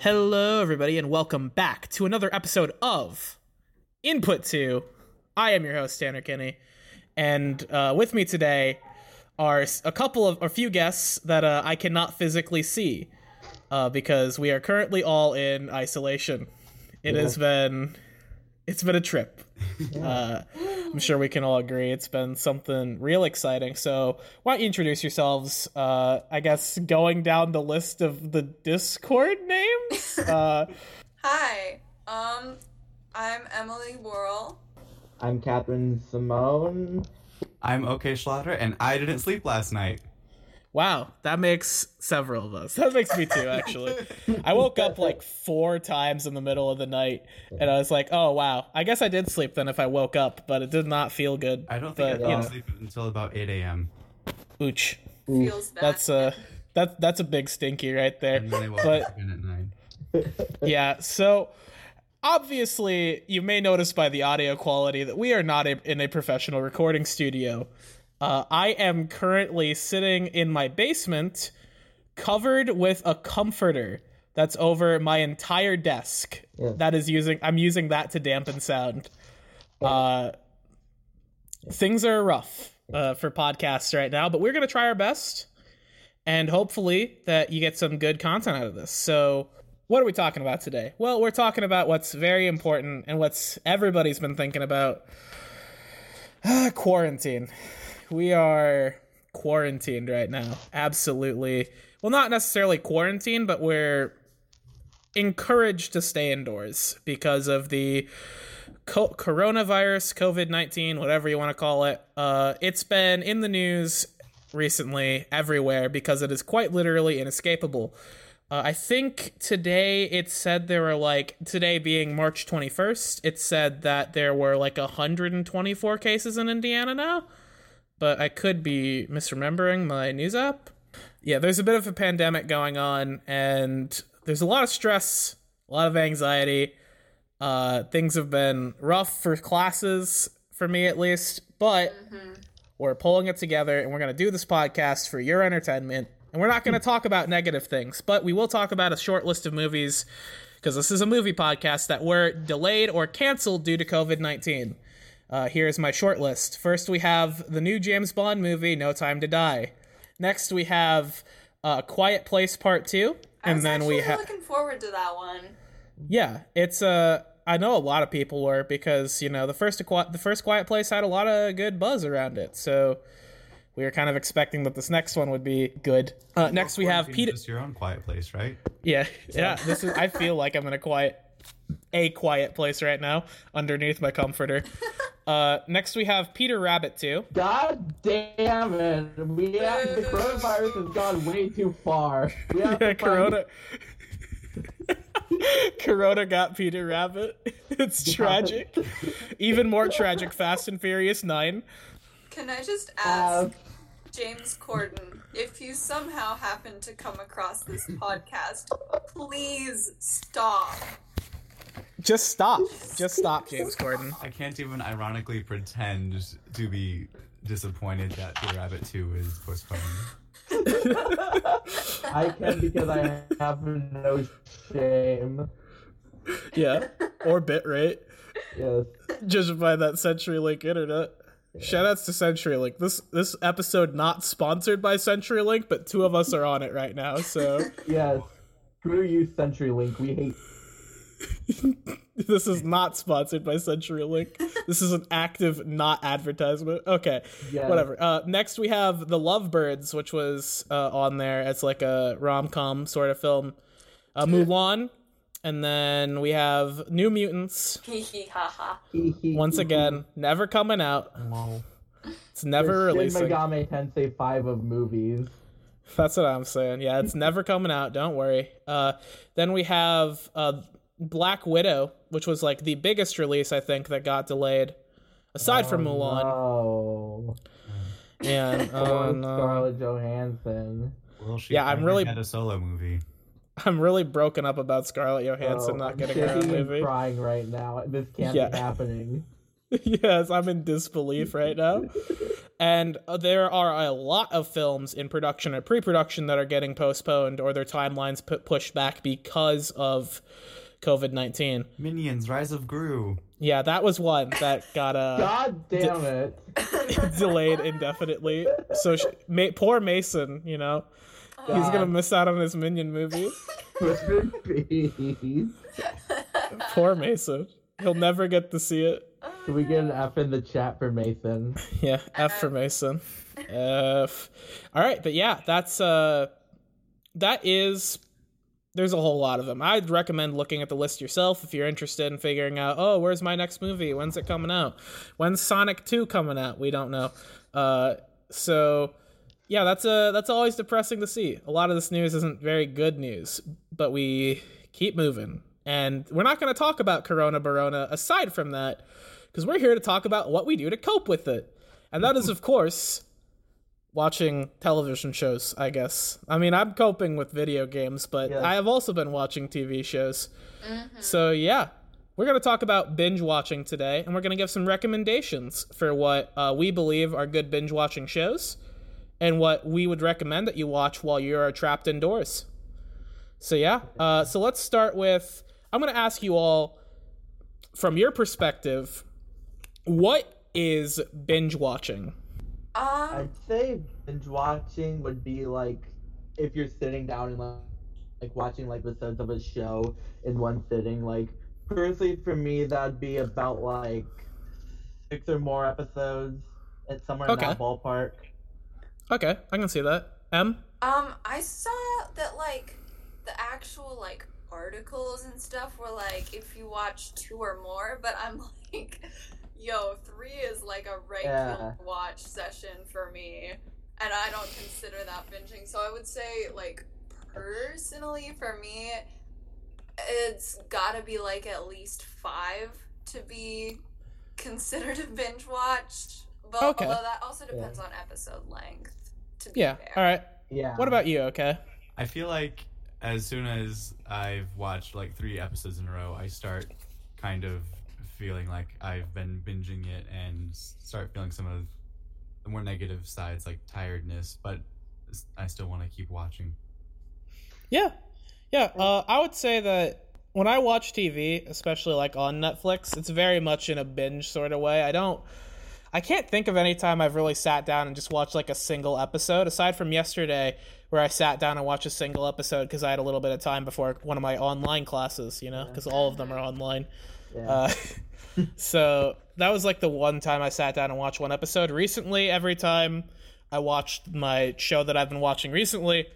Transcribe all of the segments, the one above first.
Hello, everybody, and welcome back to another episode of Input 2. I am your host, Tanner Kinney, and uh, with me today are a couple of, a few guests that uh, I cannot physically see uh, because we are currently all in isolation. It has been, it's been a trip. Uh, I'm sure we can all agree it's been something real exciting. So, why don't you introduce yourselves? Uh, I guess going down the list of the Discord names. Uh, Hi, um, I'm Emily Worrell. I'm Catherine Simone. I'm OK Schlatter, and I didn't sleep last night. Wow, that makes several of us. That makes me too, actually. I woke up like four times in the middle of the night, and I was like, "Oh wow, I guess I did sleep then if I woke up, but it did not feel good." I don't think But, I you fell know. asleep until about 8 a.m. Ooch, Feels bad. that's uh, that that's a big stinky right there. And then I woke But up again at 9. yeah, so obviously you may notice by the audio quality that we are not a, in a professional recording studio. Uh, I am currently sitting in my basement, covered with a comforter that's over my entire desk. Yeah. That is using. I'm using that to dampen sound. Uh, things are rough uh, for podcasts right now, but we're gonna try our best, and hopefully that you get some good content out of this. So, what are we talking about today? Well, we're talking about what's very important and what's everybody's been thinking about. quarantine. We are quarantined right now. Absolutely. Well, not necessarily quarantined, but we're encouraged to stay indoors because of the co- coronavirus, COVID 19, whatever you want to call it. Uh, it's been in the news recently everywhere because it is quite literally inescapable. Uh, I think today it said there were like, today being March 21st, it said that there were like 124 cases in Indiana now. But I could be misremembering my news app. Yeah, there's a bit of a pandemic going on, and there's a lot of stress, a lot of anxiety. Uh, things have been rough for classes, for me at least, but we're pulling it together and we're going to do this podcast for your entertainment. And we're not going to talk about negative things, but we will talk about a short list of movies because this is a movie podcast that were delayed or canceled due to COVID 19. Uh, here's my short list. First, we have the new James Bond movie, No Time to Die. Next, we have uh, Quiet Place Part 2. And was then we have. looking forward to that one. Yeah, it's uh I know a lot of people were because you know the first Aqua- the first Quiet Place had a lot of good buzz around it, so we were kind of expecting that this next one would be good. Uh, next we have Peter. Just your own quiet place, right? Yeah, yeah. This is. I feel like I'm in a quiet, a quiet place right now underneath my comforter. Uh, next we have Peter Rabbit 2. God damn it! We have, the coronavirus has gone way too far. We have Yeah, to Corona. Corona got Peter Rabbit. It's tragic. Even more tragic. Fast and Furious Nine. Can I just Uh, ask James Corden if you somehow happen to come across this podcast, please stop. Just stop. Just stop, James Corden. I can't even ironically pretend to be disappointed that The Rabbit 2 is postponed. I can because I have no shame. Yeah. Or bitrate. Yes. Just by that CenturyLink internet. Shoutouts to CenturyLink. This this episode not sponsored by CenturyLink, but two of us are on it right now. So Yes. Screw you, CenturyLink. We hate. this is not sponsored by CenturyLink. This is an active not advertisement. Okay. Yes. Whatever. Uh, next we have The Lovebirds, which was uh, on there as like a rom com sort of film. Uh, Mulan. And then we have New Mutants. Hee hee ha ha. Once again, never coming out. It's never Shin releasing. Megami Tensei 5 of movies. That's what I'm saying. Yeah, it's never coming out. Don't worry. Uh, then we have uh, Black Widow, which was like the biggest release I think that got delayed, aside from Mulan. Oh. And Poor oh, no. Scarlett Johansson. Will she Yeah, I'm finally really- get a solo movie? I'm really broken up about Scarlett Johansson Oh, not getting her own shaking and movie. crying right now. This can't Yeah. be happening. yes, I'm in disbelief right now. And uh, there are a lot of films in production or pre-production that are getting postponed or their timelines put pushed back because of COVID nineteen. Minions: Rise of Gru. Yeah, that was one that got uh, God damn it. delayed indefinitely. So sh- Ma- poor Mason, you know, he's gonna miss out on his Minion movie. Poor Mason, he'll never get to see it. Can we get an F in the chat for Mason? Yeah, F for Mason. F. All right, but yeah, that's uh, that is. There's a whole lot of them. I'd recommend looking at the list yourself if you're interested in figuring out. Oh, where's my next movie? When's it coming out? When's Sonic Two coming out? We don't know. Uh, so yeah, that's uh that's always depressing to see. A lot of this news isn't very good news, but we keep moving, and we're not going to talk about Corona Barona aside from that, because we're here to talk about what we do to cope with it, and that is of course watching television shows. I guess. I mean, I'm coping with video games, but Yes. I have also been watching TV shows. So yeah. We're going to talk about binge watching today, and we're going to give some recommendations for what uh, we believe are good binge watching shows and what we would recommend that you watch while you're trapped indoors. So yeah, uh, so let's start with. I'm gonna ask you all, from your perspective, what is binge watching? Um, I'd say binge watching would be like if you're sitting down and like, like watching like episodes of a show in one sitting. Like personally, for me, that'd be about like six or more episodes, and somewhere Okay. in that ballpark. Okay, I can see that. M. um, I saw that like the actual like articles and stuff were like if you watch two or more, but I'm like, yo, three is like a regular watch session for me, and I don't consider that binging. So I would say like personally for me, it's gotta be like at least five to be considered a binge watch. But Okay. although that also depends on episode length. To be Yeah. fair. All right. Yeah. What about you? Okay. I feel like as soon as I've watched like three episodes in a row, I start kind of feeling like I've been binging it and start feeling some of the more negative sides, like tiredness. But I still want to keep watching. Yeah. Yeah. Uh, I would say that when I watch TV, especially like on Netflix, it's very much in a binge sort of way. I don't. I can't think of any time I've really sat down and just watched like a single episode, aside from yesterday, where I sat down and watched a single episode because I had a little bit of time before one of my online classes, you know, because all of them are online. Yeah. Uh, so that was like the one time I sat down and watched one episode. Recently, every time I watched my show that I've been watching recently,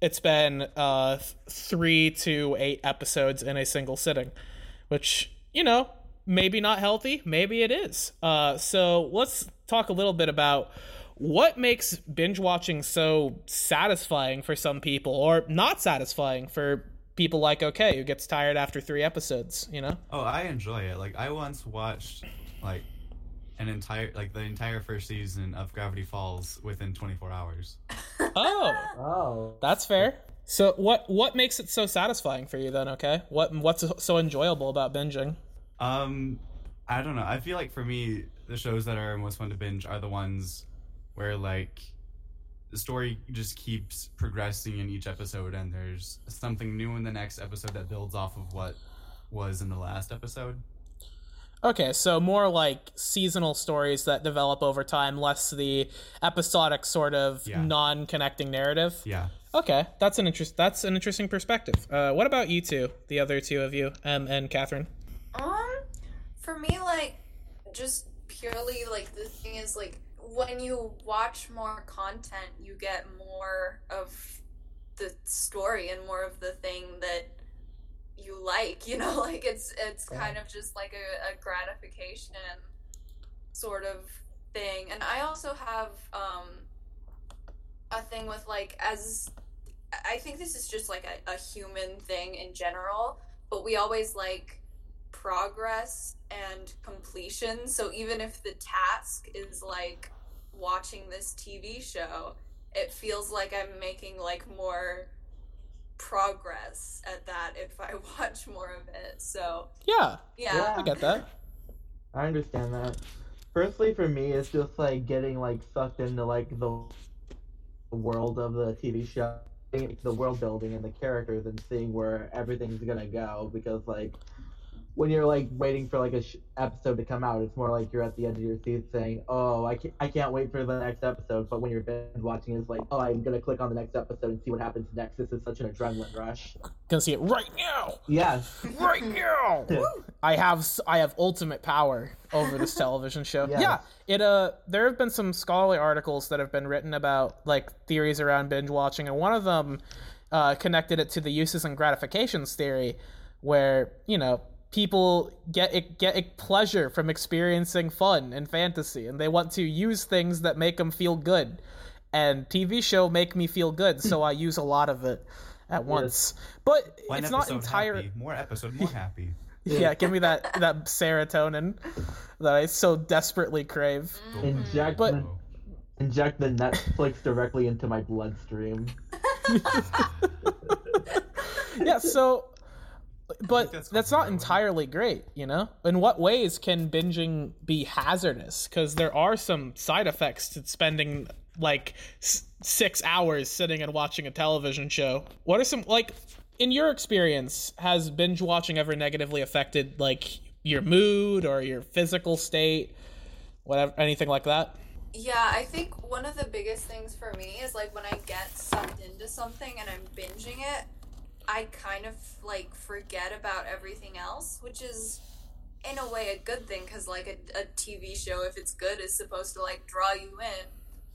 it's been uh, three to eight episodes in a single sitting, which, you know, maybe not healthy, maybe it is. Uh, so let's talk a little bit about what makes binge watching so satisfying for some people or not satisfying for people like okay who gets tired after three episodes you know Oh, I enjoy it. Like I once watched like an entire like the entire first season of Gravity Falls within 24 hours. oh oh. That's fair. So what what makes it so satisfying for you then? Okay, what what's so enjoyable about binging? Um, I don't know. I feel like for me, the shows that are most fun to binge are the ones where like the story just keeps progressing in each episode, and there's something new in the next episode that builds off of what was in the last episode. Okay, so more like seasonal stories that develop over time, less the episodic sort of Yeah. non-connecting narrative. Yeah. Okay, that's an interest. That's an interesting perspective. Uh, what about you two, the other two of you, M and Catherine? Um, for me, like, just purely like the thing is like when you watch more content, you get more of the story and more of the thing that you like. You know, like it's it's kind of just like a, a gratification sort of thing. And I also have um a thing with like as I think this is just like a, a human thing in general, but we always like progress and completion. So even if the task is like watching this TV show, it feels like I'm making like more progress at that if I watch more of it. So Yeah, yeah. Yeah. I get that. I understand that. Firstly, for me, it's just like getting like sucked into like the world of the TV show, the world building and the characters, and seeing where everything's gonna go. Because like when you're like waiting for like a sh- episode to come out, it's more like you're at the end of your seat saying, "Oh, I can't, I can't wait for the next episode." But when you're binge watching, it's like, "Oh, I'm gonna click on the next episode and see what happens next." This is such an adrenaline rush. Gonna see it right now. Yes. right now. I have I have ultimate power over this television show. Yes. Yeah, it uh there have been some scholarly articles that have been written about like theories around binge watching, and one of them uh, connected it to the uses and gratifications theory, where you know people get get pleasure from experiencing fun and fantasy, and they want to use things that make them feel good. And TV show make me feel good, so I use a lot of it at once. But One it's not episode entire. happy, more episode, more happy. Yeah, give me that that serotonin that I so desperately crave. Inject But- the, inject the Netflix directly into my bloodstream. Yeah, so but that's that's, not heroin. entirely great, you know? In what ways can binging be hazardous? Cuz there are some side effects to spending like s- 6 hours sitting and watching a television show. What are some like in your experience has binge watching ever negatively affected like your mood or your physical state? Whatever anything like that? Yeah, I think one of the biggest things for me is like when I get sucked into something and I'm binging it, I kind of like forget about everything else, which is in a way a good thing because like a, a TV show, if it's good, is supposed to like draw you in.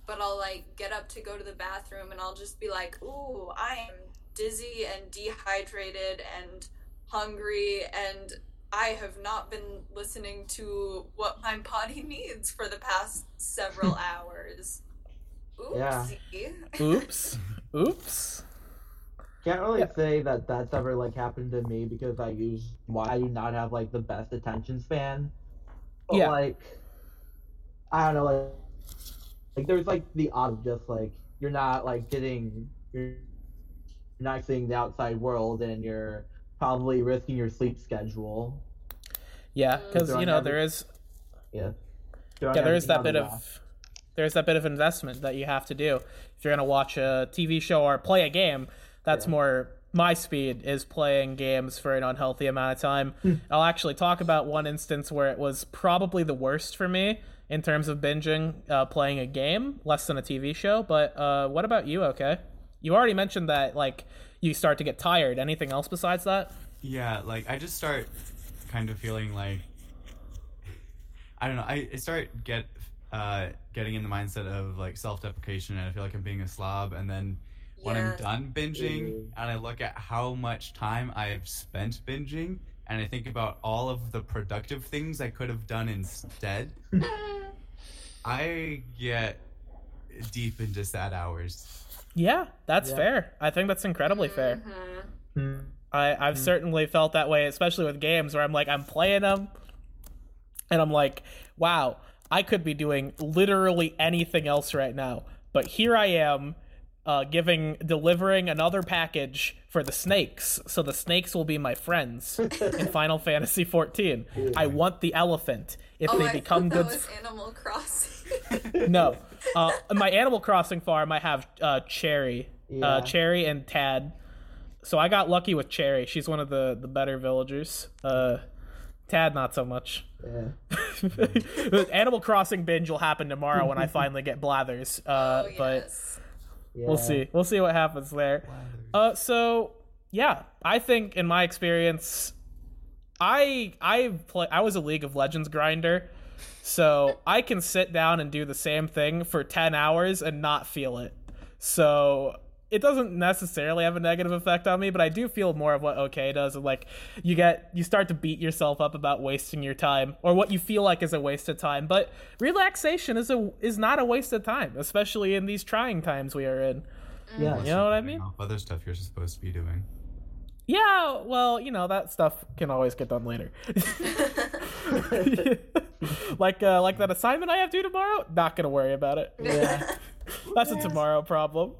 But I'll like get up to go to the bathroom and I'll just be like, ooh, I am dizzy and dehydrated and hungry and I have not been listening to what my body needs for the past several hours. Yeah. Oops. Oops. Can't really Yeah. say that that's ever like happened to me because I use why I do not have like the best attention span. But Yeah. like I don't know like like there's like the odd just like you're not like getting you're not seeing the outside world and you're probably risking your sleep schedule. Yeah, mm. because you know every- there is Yeah. yeah there is that bit of of there's that bit of investment that you have to do if you're gonna watch a TV show or play a game. That's Yeah. more my speed is playing games for an unhealthy amount of time. Hmm. I'll actually talk about one instance where it was probably the worst for me in terms of binging uh, playing a game, less than a TV show. But uh, what about you? Okay, you already mentioned that like you start to get tired. Anything else besides that? Yeah, like I just start kind of feeling like I don't know. I, I start get uh, getting in the mindset of like self-deprecation, and I feel like I'm being a slob. And then when I'm done binging, Mhm. and I look at how much time I've spent binging, and I think about all of the productive things I could have done instead, I get deep into sad hours. Yeah, that's Yeah. fair. I think that's incredibly fair. Mhm. I, I've certainly felt that way, especially with games where I'm like, I'm playing them, and I'm like, wow, I could be doing literally anything else right now, but here I am, uh, giving, delivering another package for the snakes, so the snakes will be my friends in Final Fantasy 14. I want the elephant. If Oh, they I become thought that good, was Animal Crossing. no. Uh, my Animal Crossing farm, I have uh, Cherry, Yeah. uh, Cherry and Tad. So I got lucky with Cherry. She's one of the the better villagers. Uh, Tad, not so much. Yeah. Animal Crossing binge will happen tomorrow when I finally get Blathers. Uh, oh But yes. Yeah. we'll see. We'll see what happens there. Uh, so yeah, I think in my experience, I I play. I was a League of Legends grinder, so I can sit down and do the same thing for ten hours and not feel it. So it doesn't necessarily have a negative effect on me, but I do feel more of what OK does. Like you get you start to beat yourself up about wasting your time or what you feel like is a waste of time. But relaxation is a is not a waste of time, especially in these trying times we are in. Yeah. You know what I mean? Off Other stuff you're supposed to be doing. Yeah, well, you know that stuff can always get done later. like uh, like that assignment I have due tomorrow. Not gonna worry about it. Yeah. That's a tomorrow problem.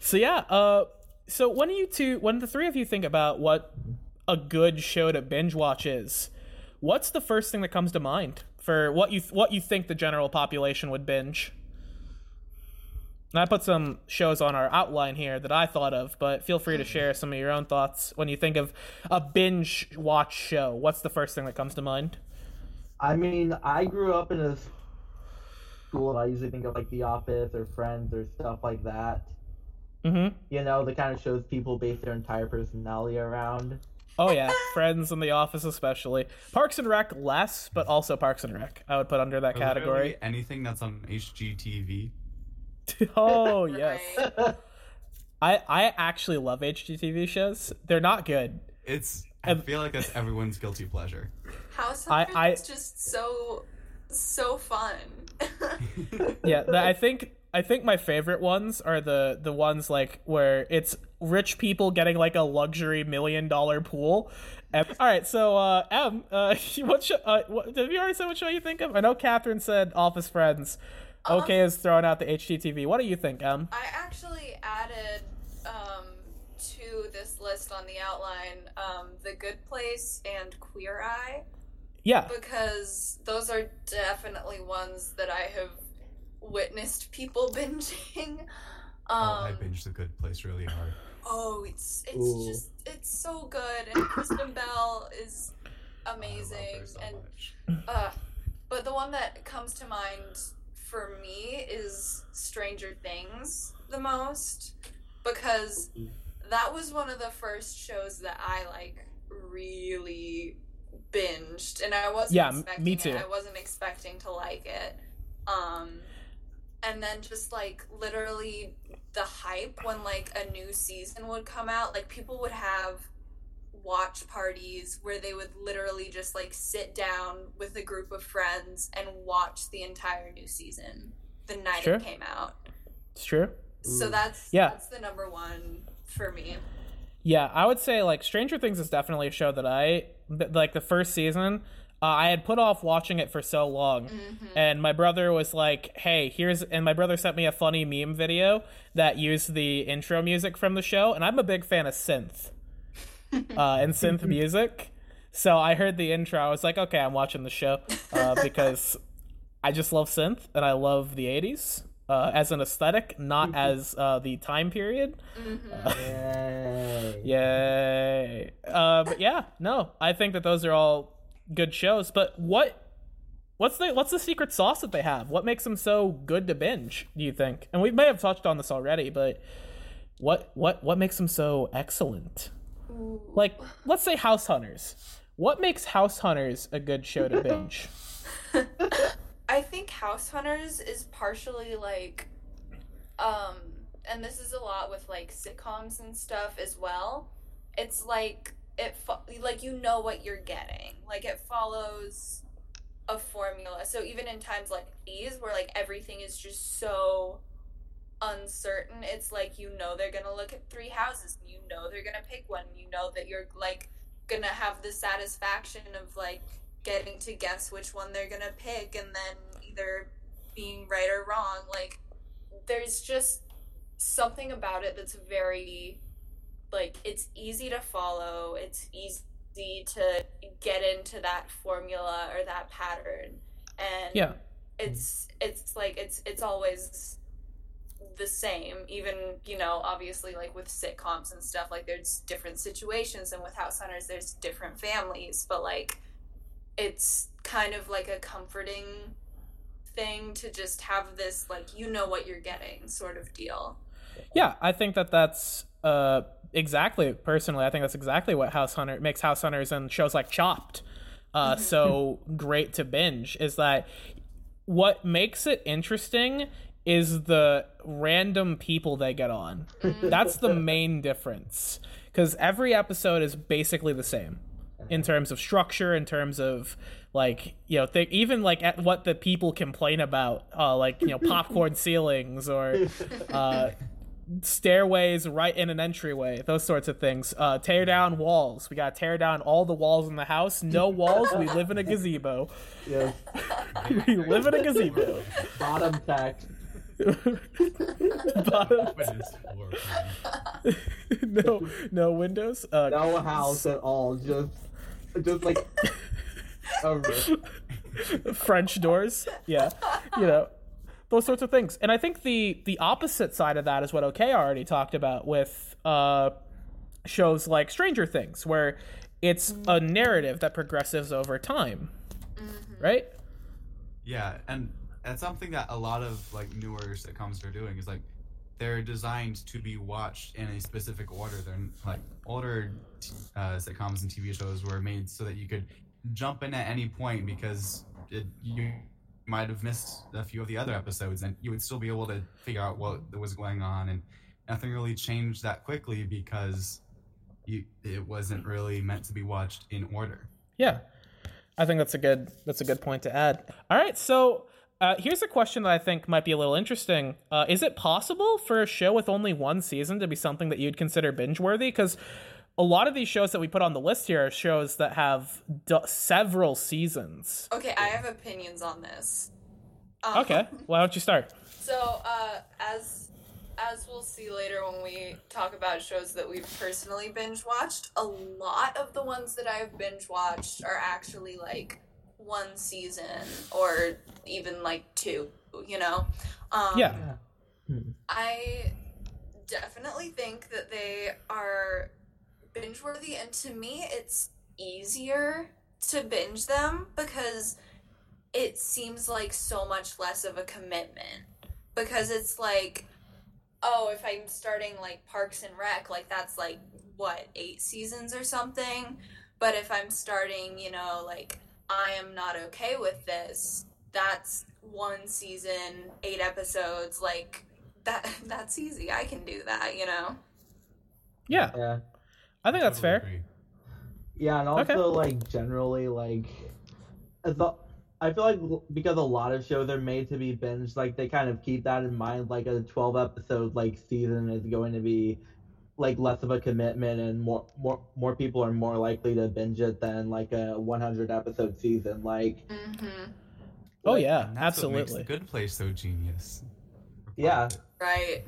So yeah, uh, so when you two, when the three of you think about what a good show to binge watch is, what's the first thing that comes to mind for what you what you think the general population would binge. And I put some shows on our outline here that I thought of, but feel free to share some of your own thoughts when you think of a binge watch show. What's the first thing that comes to mind? I mean, I grew up in a school, and I usually think of like The Office or Friends or stuff like that. Mm-hmm. You know, the kind of shows people base their entire personality around. Oh yeah, Friends and The Office especially. Parks and Rec less, but also Parks and Rec. I would put under that Literally category. anything that's on HGTV. oh yes. I I actually love HGTV shows. They're not good. It's. I feel like that's everyone's guilty pleasure. House I- Hunters I- is just so so fun. Yeah, th- I think I think my favorite ones are the the ones like where it's rich people getting like a luxury million dollar pool. And, all right, so uh, M, uh, what, show, uh, what have you already said what show you think of? I know Catherine said Office Friends. Okay, is throwing out the HGTV. What do you think, M? I actually added um, to this list on the outline um, The Good Place and Queer Eye Yeah, because those are definitely ones that I have witnessed people binging. oh, I Um, binged The Good Place really hard. oh, it's it's Ooh. just it's so good, and Kristen Bell is I love amazing, her so and much. uh, but the one that comes to mind for me is Stranger Things the most because that was one of the first shows that I like really binged and I wasn't Yeah, expecting me too. it. I wasn't expecting to like it. Um and then just like literally the hype when like a new season would come out, like people would have watch parties where they would literally just like sit down with a group of friends and watch the entire new season the night Sure. it came out. it's true. So that's Yeah. that's the number one for me. Yeah, I would say like Stranger Things is definitely a show that I like the first season. Uh, I had put off watching it for so long, and my brother was like, "Hey, here's," and my brother sent me a funny meme video that used the intro music from the show, and I'm a big fan of synth uh, and synth music. So I heard the intro, I was like, "Okay, I'm watching the show," uh, because I just love synth and I love the '80s uh, as an aesthetic, not as uh, the time period. Yay. Yay. Uh, but yeah, no, I think that those are all good shows. But what, what's the what's the secret sauce that they have? What makes them so good to binge? Do you think? And we may have touched on this already, but what what what makes them so excellent? Like, let's say House Hunters. What makes House Hunters a good show to binge? I think House Hunters is partially like um and this is a lot with like sitcoms and stuff as well. It's like it fo- like you know what you're getting. Like it follows a formula. So even in times like these where like everything is just so uncertain, it's like you know they're going to look at three houses, and you know they're going to pick one. You know that you're like going to have the satisfaction of like getting to guess which one they're gonna pick and then either being right or wrong like there's just something about it that's very like it's easy to follow it's easy to get into that formula or that pattern and Yeah. it's it's like it's it's always the same even you know obviously like with sitcoms and stuff like there's different situations and with house hunters there's different families but like it's kind of like a comforting thing to just have this like you know what you're getting sort of deal Yeah, I think that that's uh, exactly personally. I think that's exactly what House Hunter makes House Hunters and shows like Chopped uh, so great to binge. Is that what makes it interesting? Is the random people they get on. That's the main difference. Because every episode is basically the same in terms of structure, in terms of like you know, th- even like at what the people complain about, uh, like you know, popcorn ceilings or uh, stairways right in an entryway, those sorts of things. Uh, tear down walls. We gotta tear down all the walls in the house. No walls. We live in a gazebo. Yes. we live in a gazebo. Bottom text. Bottom- But it's horrifying. no, no windows. Uh, No house at all. Just, just like a. French doors. Yeah, you know those sorts of things. And I think the the opposite side of that is what OK already talked about with uh, shows like Stranger Things, where it's a narrative that progresses over time, right? Yeah, and that's something that a lot of like newer sitcoms are doing is like they're designed to be watched in a specific order. They're like older uh, sitcoms and TV shows were made so that you could jump in at any point because it, you might have missed a few of the other episodes and you would still be able to figure out what was going on and nothing really changed that quickly because you, it wasn't really meant to be watched in order. Yeah, I think that's a good that's a good point to add. All right, so uh, here's a question that I think might be a little interesting. Uh, is it possible for a show with only one season to be something that you'd consider binge worthy? Because a lot of these shows that we put on the list here are shows that have d- several seasons. Okay, I have opinions on this. Um, Okay, why don't you start? So, uh, as as we'll see later when we talk about shows that we've personally binge watched, a lot of the ones that I've binge watched are actually like one season or even like two. You know. Um, Yeah. I definitely think that they are binge worthy, and to me, it's easier to binge them because it seems like so much less of a commitment. Because it's like, oh, if I'm starting like Parks and Rec, like that's like what, eight seasons or something? But if I'm starting, you know, like I am not okay with this, that's one season, eight episodes, like that that's easy. I can do that, you know. Yeah, Yeah. I think that's Totally fair. agree. Yeah, and also Okay. like generally like, the, I feel like because a lot of shows are made to be binged, like they kind of keep that in mind. Like a twelve episode like season is going to be like less of a commitment, and more more more people are more likely to binge it than like a one hundred episode season. Like Mm-hmm. Oh yeah, And that's what makes absolutely. the good place so genius. Yeah. Right.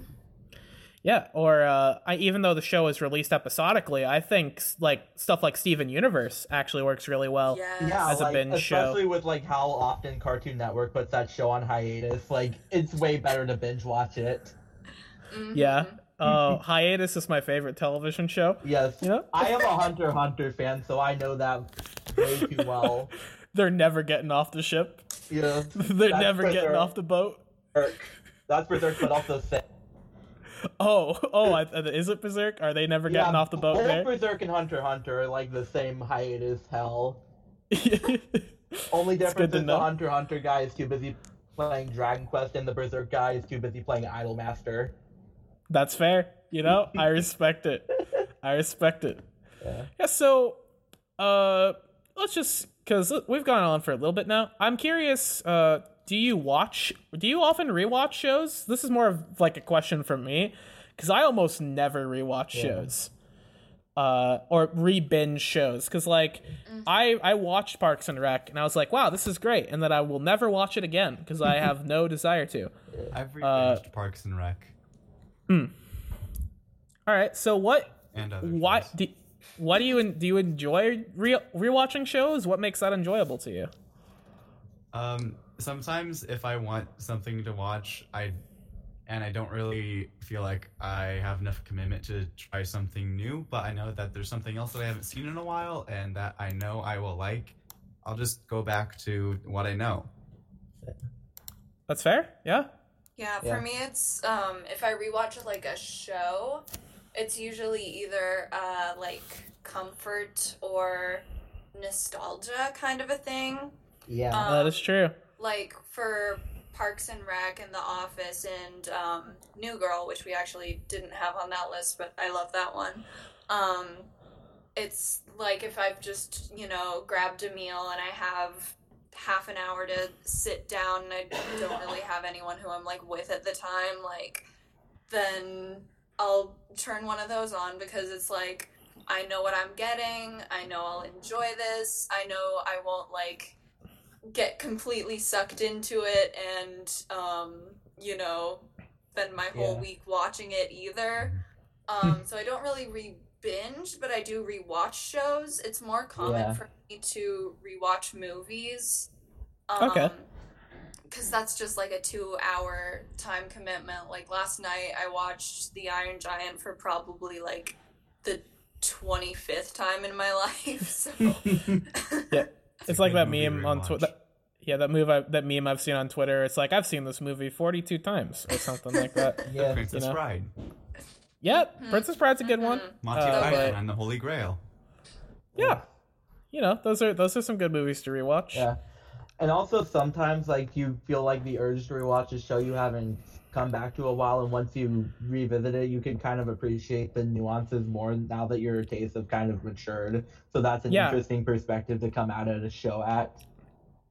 Yeah, or uh, I, even though the show is released episodically, I think like stuff like Steven Universe actually works really well. Yes. Yeah, As a like, binge show. especially with like how often Cartoon Network puts that show on hiatus, like it's way better to binge watch it. Mhm. Yeah. Uh, Hiatus is my favorite television show. Yes, You know? I am a Hunter Hunter fan, so I know that way too well. They're never getting off the ship. Yeah, They're never getting sure. off the boat. that's Berserk, but the Sa- Oh, oh, I, is it Berserk? Are they never getting yeah, off the boat there? Berserk and Hunter Hunter are like the same hiatus hell. Only difference is know. the Hunter Hunter guy is too busy playing Dragon Quest, and the Berserk guy is too busy playing Idolmaster. That's fair. You know, I respect it. I respect it. Yeah. Yeah, so uh let's just cuz we've gone on for a little bit now. I'm curious uh do you watch do you often rewatch shows? This is more of like a question from me cuz I almost never rewatch shows. Uh or re-binge shows cuz like I I watched Parks and Rec and I was like, "Wow, this is great." And then I will never watch it again because I have no desire to. I've Uh, rewatched Parks and Rec All right. So what and other why shows. do what do you do you enjoy re- rewatching shows? What makes that enjoyable to you? Um, sometimes if I want something to watch, I and I don't really feel like I have enough commitment to try something new, but I know that there's something else that I haven't seen in a while and that I know I will like. I'll just go back to what I know. That's fair. Yeah. Yeah, for Yeah. me it's um if I rewatch like a show, it's usually either uh like comfort or nostalgia kind of a thing. Yeah. Um, that is true. Like for Parks and Rec and The Office and um New Girl, which we actually didn't have on that list, but I love that one. Um it's like if I've just, you know, grabbed a meal and I have half an hour to sit down and I don't really have anyone who I'm like with at the time, like then I'll turn one of those on because it's like I know what I'm getting, I know I'll enjoy this, I know I won't like get completely sucked into it and um, you know, spend my whole Yeah. week watching it either. Um, so I don't really re binge, but I do rewatch shows. It's more common Yeah. for me to rewatch movies Um, Okay. Because that's just like a two-hour time commitment. Like last night, I watched The Iron Giant for probably like the twenty-fifth time in my life. So Yeah. It's It's like that meme on. Twitter. Yeah, that move I, that meme I've seen on Twitter. It's like I've seen this movie 42 times or something like that. Yeah. Princess you know? Bride, Yeah, Princess Bride's a good one. Monty Uh, Python but- and the Holy Grail. Yeah, you know those are those are some good movies to rewatch. Yeah. And also sometimes like you feel like the urge to rewatch a show you haven't come back to a while and once you revisit it you can kind of appreciate the nuances more now that your tastes have kind of matured. So that's an Yeah. interesting perspective to come out at a show at.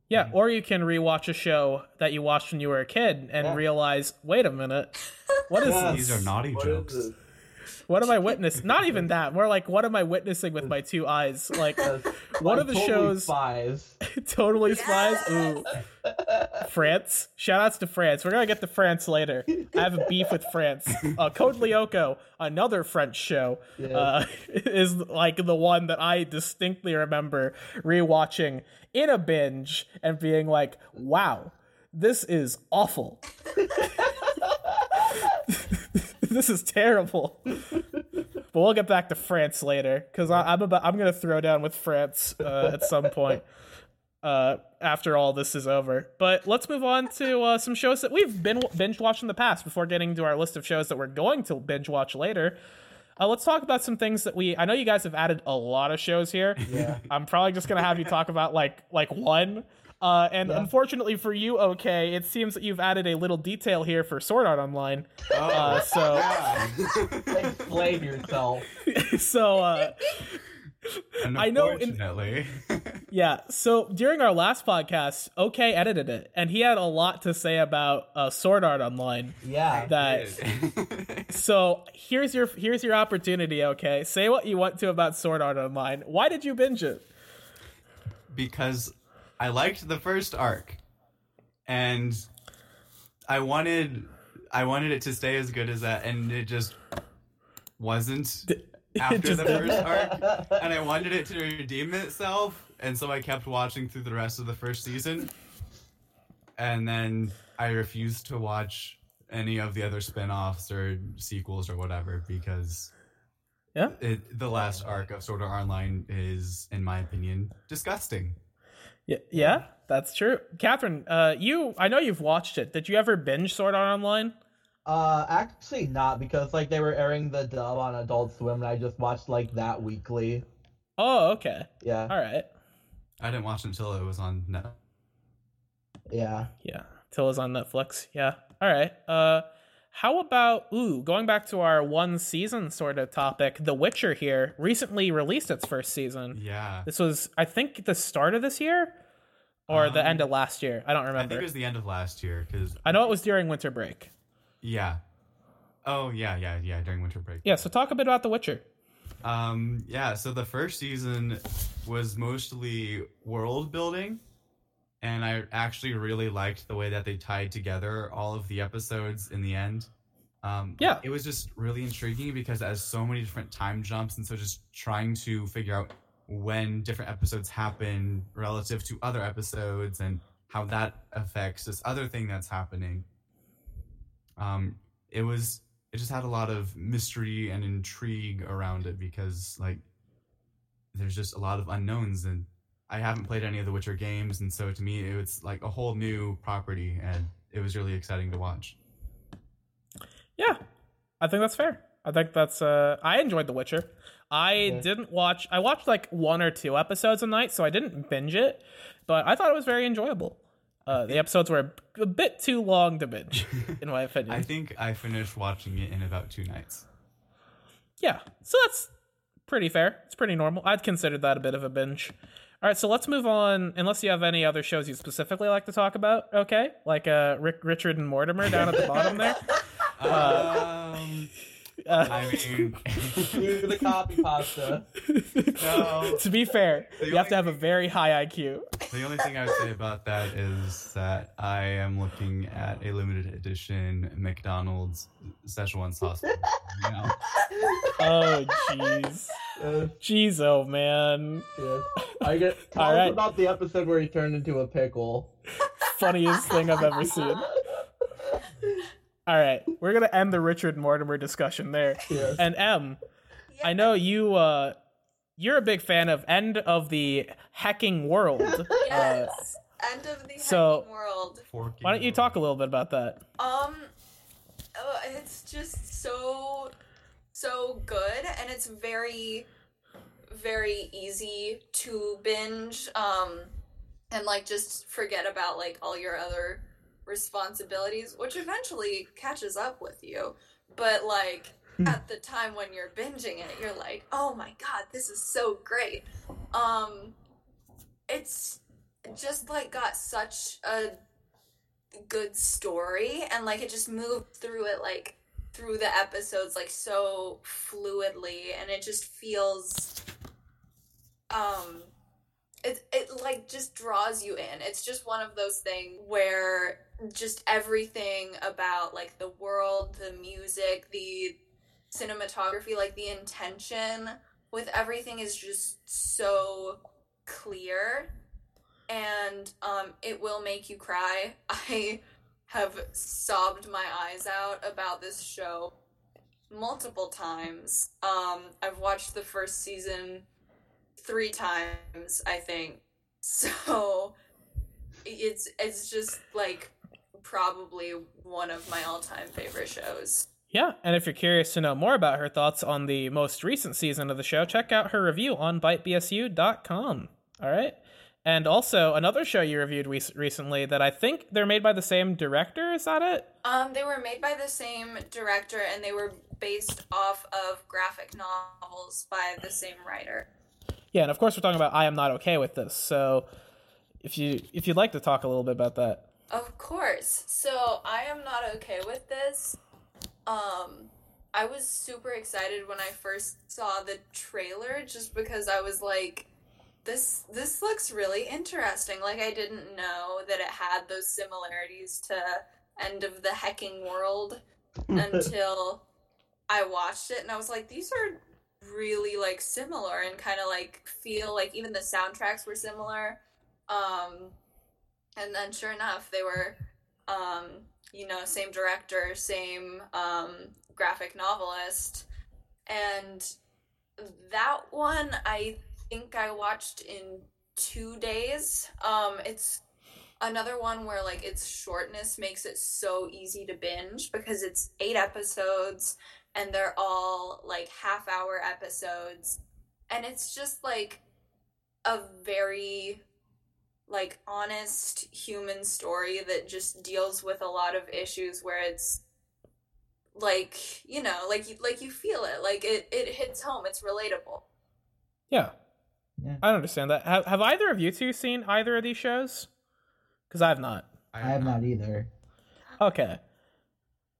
Yeah, or you can rewatch a show that you watched when you were a kid and Yeah. realize, wait a minute, what is Yeah. this? These are naughty What jokes. What am I witnessing? Not even that. More like, what am I witnessing with my two eyes? Like, That's one like of the totally shows, spies. totally spies. Ooh, France. Shoutouts to France. We're gonna get to France later. I have a beef with France. Uh, Code Lyoko, another French show, Yeah. uh, is like the one that I distinctly remember rewatching in a binge and being like, "Wow, this is awful. this is terrible." But we'll get back to France later because I'm about I'm gonna throw down with France uh, at some point uh, after all this is over. But let's move on to uh, some shows that we've been binge watched in the past before getting to our list of shows that we're going to binge watch later. Uh, let's talk about some things that we. I know you guys have added a lot of shows here. Yeah. I'm probably just gonna have you talk about like like one. Uh, and Yeah. unfortunately for you, okay, it seems that you've added a little detail here for Sword Art Online. Oh, Uh, so yeah. Explain yourself. so uh, I know in- unfortunately, Yeah. So during our last podcast, OK edited it, and he had a lot to say about uh, Sword Art Online. Yeah. That so here's your here's your opportunity. Okay, say what you want to about Sword Art Online. Why did you binge it? because I liked the first arc, and I wanted I wanted it to stay as good as that, and it just wasn't after just the first arc, and I wanted it to redeem itself, and so I kept watching through the rest of the first season, and then I refused to watch any of the other spin-offs or sequels or whatever because Yeah. it, the last arc of Sword Art Online is, in my opinion, disgusting. Yeah, yeah, that's true. Catherine, uh, you I know you've watched it. Did you ever binge Sword Art Online? Uh, actually not because like they were airing the dub on Adult Swim and I just watched like that weekly. Oh, okay. Yeah. All right. I didn't watch until it was on Net. Yeah. Yeah. Till is on Netflix. Yeah. All right. Uh how about ooh, going back to our one season sort of topic, The Witcher here recently released its first season. Yeah. This was I think the start of this year or the Um, end of last year. I don't remember. I think it was the end of last year because I know it was during winter break. Yeah. Oh yeah, yeah, yeah. During winter break. Yeah, so talk a bit about The Witcher. Um. Yeah. So the first season was mostly world building, and I actually really liked the way that they tied together all of the episodes in the end. Um, Yeah. It was just really intriguing because it has so many different time jumps, and so just trying to figure out when different episodes happen relative to other episodes and how that affects this other thing that's happening. Um, it was it just had a lot of mystery and intrigue around it because like there's just a lot of unknowns and I haven't played any of the Witcher games and so to me it was like a whole new property and it was really exciting to watch. Yeah, I think that's fair. I think that's. Uh, I enjoyed The Witcher. I Yeah. didn't watch. I watched like one or two episodes a night, so I didn't binge it. But I thought it was very enjoyable. Uh, the episodes were a, a bit too long to binge, in my opinion. I think I finished watching it in about two nights. yeah, so that's pretty fair. It's pretty normal. I'd consider that a bit of a binge. All right, so let's move on. Unless you have any other shows you specifically like to talk about, okay? Like uh, Rick, Richard, and Mortimer down at the bottom there. Um, Uh, I mean, Do the copy pasta. no. to be fair, The you have to only have a very high IQ. The only thing I would say about that is that I am looking at a limited edition McDonald's Szechuan sauce. You know? Oh, jeez. Yes, Jeez, oh man. yes. I get. Tell us about the episode where he turned into a pickle. Funniest thing I've ever seen. All right, we're gonna end the Richard Mortimer discussion there. Yes. And M, I know you. uh You're a big fan of End of the Hacking World. Uh, Yes. End of the so- hacking world. Why don't you talk a little bit about that? Um, oh, it's just so, so good, and it's very, very easy to binge. Um, and like just forget about like all your other responsibilities, which eventually catches up with you. But like at the time when you're binging it, you're like, oh my god, this is so great. Um, it's just like got such a good story and like it just moved through it like through the episodes like so fluidly and it just feels um it it like just draws you in it's just one of those things where just everything about like the world the music the cinematography like the intention with everything is just so clear and um, it will make you cry. I have sobbed my eyes out about this show multiple times. Um, I've watched the first season three times, I think. So it's it's just like probably one of my all-time favorite shows. Yeah, and if you're curious to know more about her thoughts on the most recent season of the show, check out her review on bytebsu.com. All right. And also another show you reviewed re- recently that I think they're made by the same director. Is that it? Um, they were made by the same director and they were based off of graphic novels by the same writer. Yeah, and of course we're talking about I am not okay with this. So if you if you'd like to talk a little bit about that. Of course. So I am not okay with this. Um, I was super excited when I first saw the trailer, just because I was like, "This this looks really interesting." Like I didn't know that it had those similarities to End of the Hecking World until I watched it, and I was like, "These are really like similar and kind of like feel like even the soundtracks were similar." Um, and then sure enough they were um you know same director same um graphic novelist and that one i think i watched in two days um it's another one where like its shortness makes it so easy to binge because it's eight episodes and they're all like half hour episodes and it's just like a very like honest human story that just deals with a lot of issues where it's like you know like you like you feel it like it it hits home it's relatable Yeah. Yeah. I understand that. Have, have either of you two seen either of these shows? Because I have not. I have not either. Okay.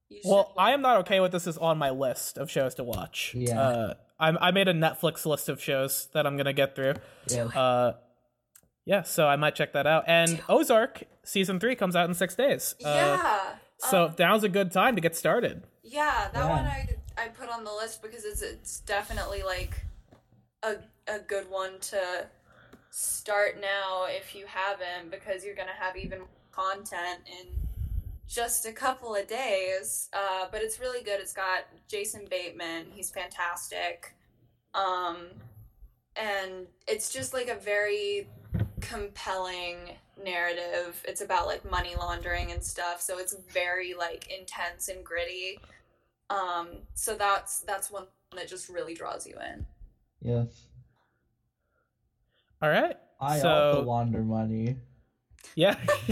You Well, I am not okay with this is on my list of shows to watch. Yeah. Uh, I, I made a Netflix list of shows that I'm gonna get through. Yes. Uh, yeah, so I might check that out. And Ozark season three comes out in six days. Uh, yeah So um, now's a good time to get started. yeah that Yeah. one i i put on the list because it's it's definitely like a a good one to start now if you haven't because you're gonna have even more content in just a couple of days uh, but it's really good it's got jason bateman he's fantastic um, and it's just like a very compelling narrative it's about like money laundering and stuff so it's very like intense and gritty um, so that's that's one that just really draws you in Yes. All right. I So- also launder money. Yeah.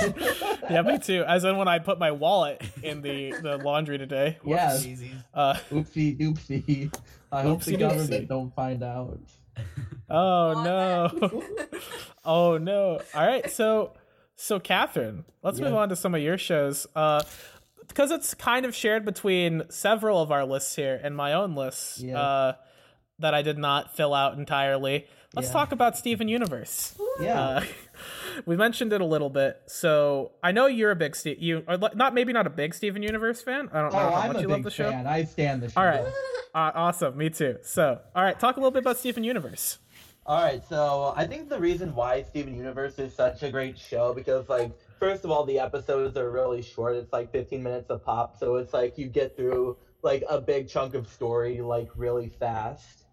yeah, me too. As in when I put my wallet in the, the laundry today. Yes. Easy. Uh, Oopsie doopsie. I hope the Oopsie government doopsie. don't find out. oh On no. oh no. All right. So so Catherine, let's move on to some of your shows. Uh because it's kind of shared between several of our lists here and my own lists Yeah. uh, that I did not fill out entirely. Let's Yeah. talk about Steven Universe. Yeah. Uh, we mentioned it a little bit. So I know you're a big Steve. You are not maybe not a big Steven Universe fan. I don't know Oh, how I'm much you love the show. fan. I stand the show. All right, uh, awesome. Me too. So all right, talk a little bit about Steven Universe. All right, so I think the reason why Steven Universe is such a great show because like first of all the episodes are really short. It's like 15 minutes a pop, so it's like you get through like a big chunk of story like really fast.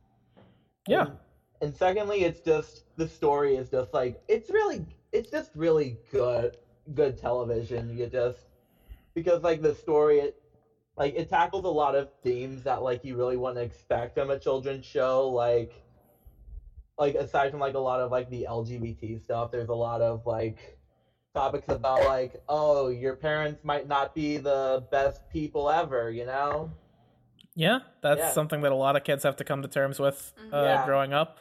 Yeah. And, and secondly, it's just the story is just like it's really it's just really good good television. You just because like the story it like it tackles a lot of themes that like you really want to expect from a children's show like like aside from like a lot of like the LGBT stuff, there's a lot of like topics about like, oh, your parents might not be the best people ever, you know? Yeah, that's Yeah. something that a lot of kids have to come to terms with uh, Yeah. growing up.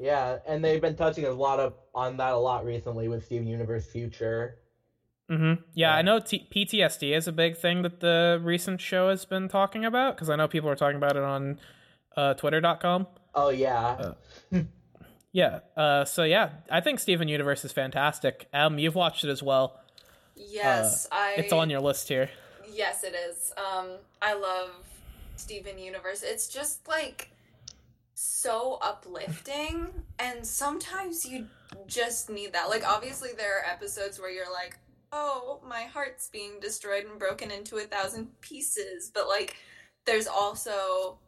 Yeah, and they've been touching a lot of on that a lot recently with Steven Universe Future. hmm Yeah, Yeah. I know T- PTSD is a big thing that the recent show has been talking about because I know people are talking about it on uh, Twitter.com. Oh yeah. Uh, Yeah. Uh, so yeah, I think Steven Universe is fantastic. Um, you've watched it as well. Yes, I. It's on your list here. Yes, it is. Um, I love Steven Universe. It's just like so uplifting, and sometimes you just need that. Like, obviously, there are episodes where you're like, "Oh, my heart's being destroyed and broken into a thousand pieces," but like, there's also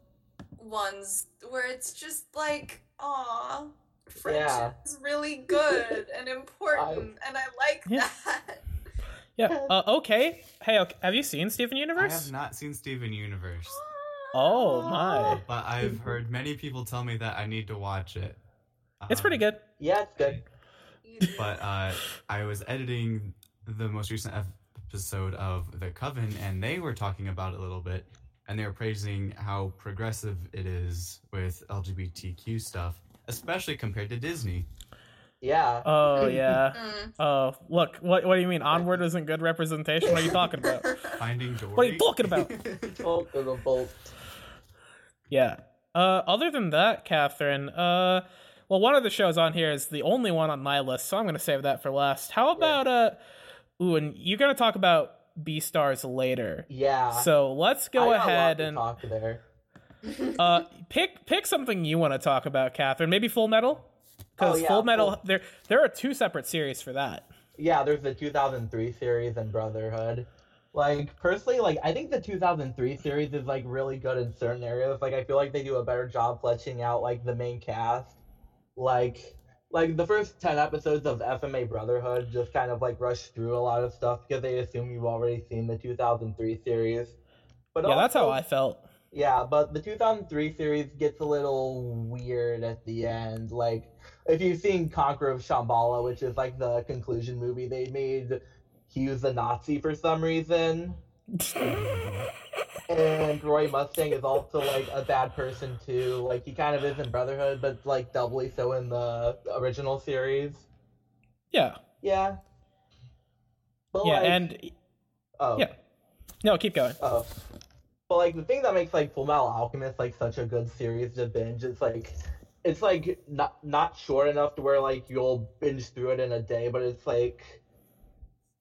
ones where it's just like, "Aw." Friendship Yeah. is really good and important, and I like Yeah. that. Yeah. Uh, okay. Hey, okay. have you seen Steven universe I have not seen Steven Universe, Oh my, but I've heard many people tell me that I need to watch it. it's pretty Um, good. Yeah, it's good. But uh, I was editing the most recent episode of The Coven, and they were talking about it a little bit, and they were praising how progressive it is with LGBTQ stuff, especially compared to Disney. Yeah. Oh yeah. Mm. Oh look, what what do you mean? Onward isn't good representation? What are you talking about? Finding Dory. What are you talking about? Bolt to the bolt. Yeah. Uh, other than that, Catherine, uh, well, one of the shows on here is the only one on my list, so I'm going to save that for last. How about, uh, ooh, and you're going to talk about Beastars later. Yeah. So let's go ahead and talk there. uh, pick pick something you want to talk about, Catherine. Maybe Full Metal, because Oh, yeah, Full Metal Full- there there are two separate series for that. Yeah, there's the 2003 series and Brotherhood. Like personally, like I think the 2003 series is like really good in certain areas. Like I feel like they do a better job fleshing out like the main cast. Like like the first 10 episodes of FMA Brotherhood just kind of like rush through a lot of stuff because they assume you've already seen the 2003 series. But yeah, that's how I felt. Yeah, but the 2003 series gets a little weird at the end. Like, if you've seen Conqueror of Shambhala, which is like the conclusion movie, they made Hughes a Nazi for some reason. And Roy Mustang is also like a bad person too. Like, he kind of is in Brotherhood, but like doubly so in the original series. yeah, Yeah. But, yeah, like- and oh. yeah. no, keep going. Oh. But like the thing that makes like Full Metal Alchemist like such a good series to binge is like it's like not not short enough to where like you'll binge through it in a day, but it's like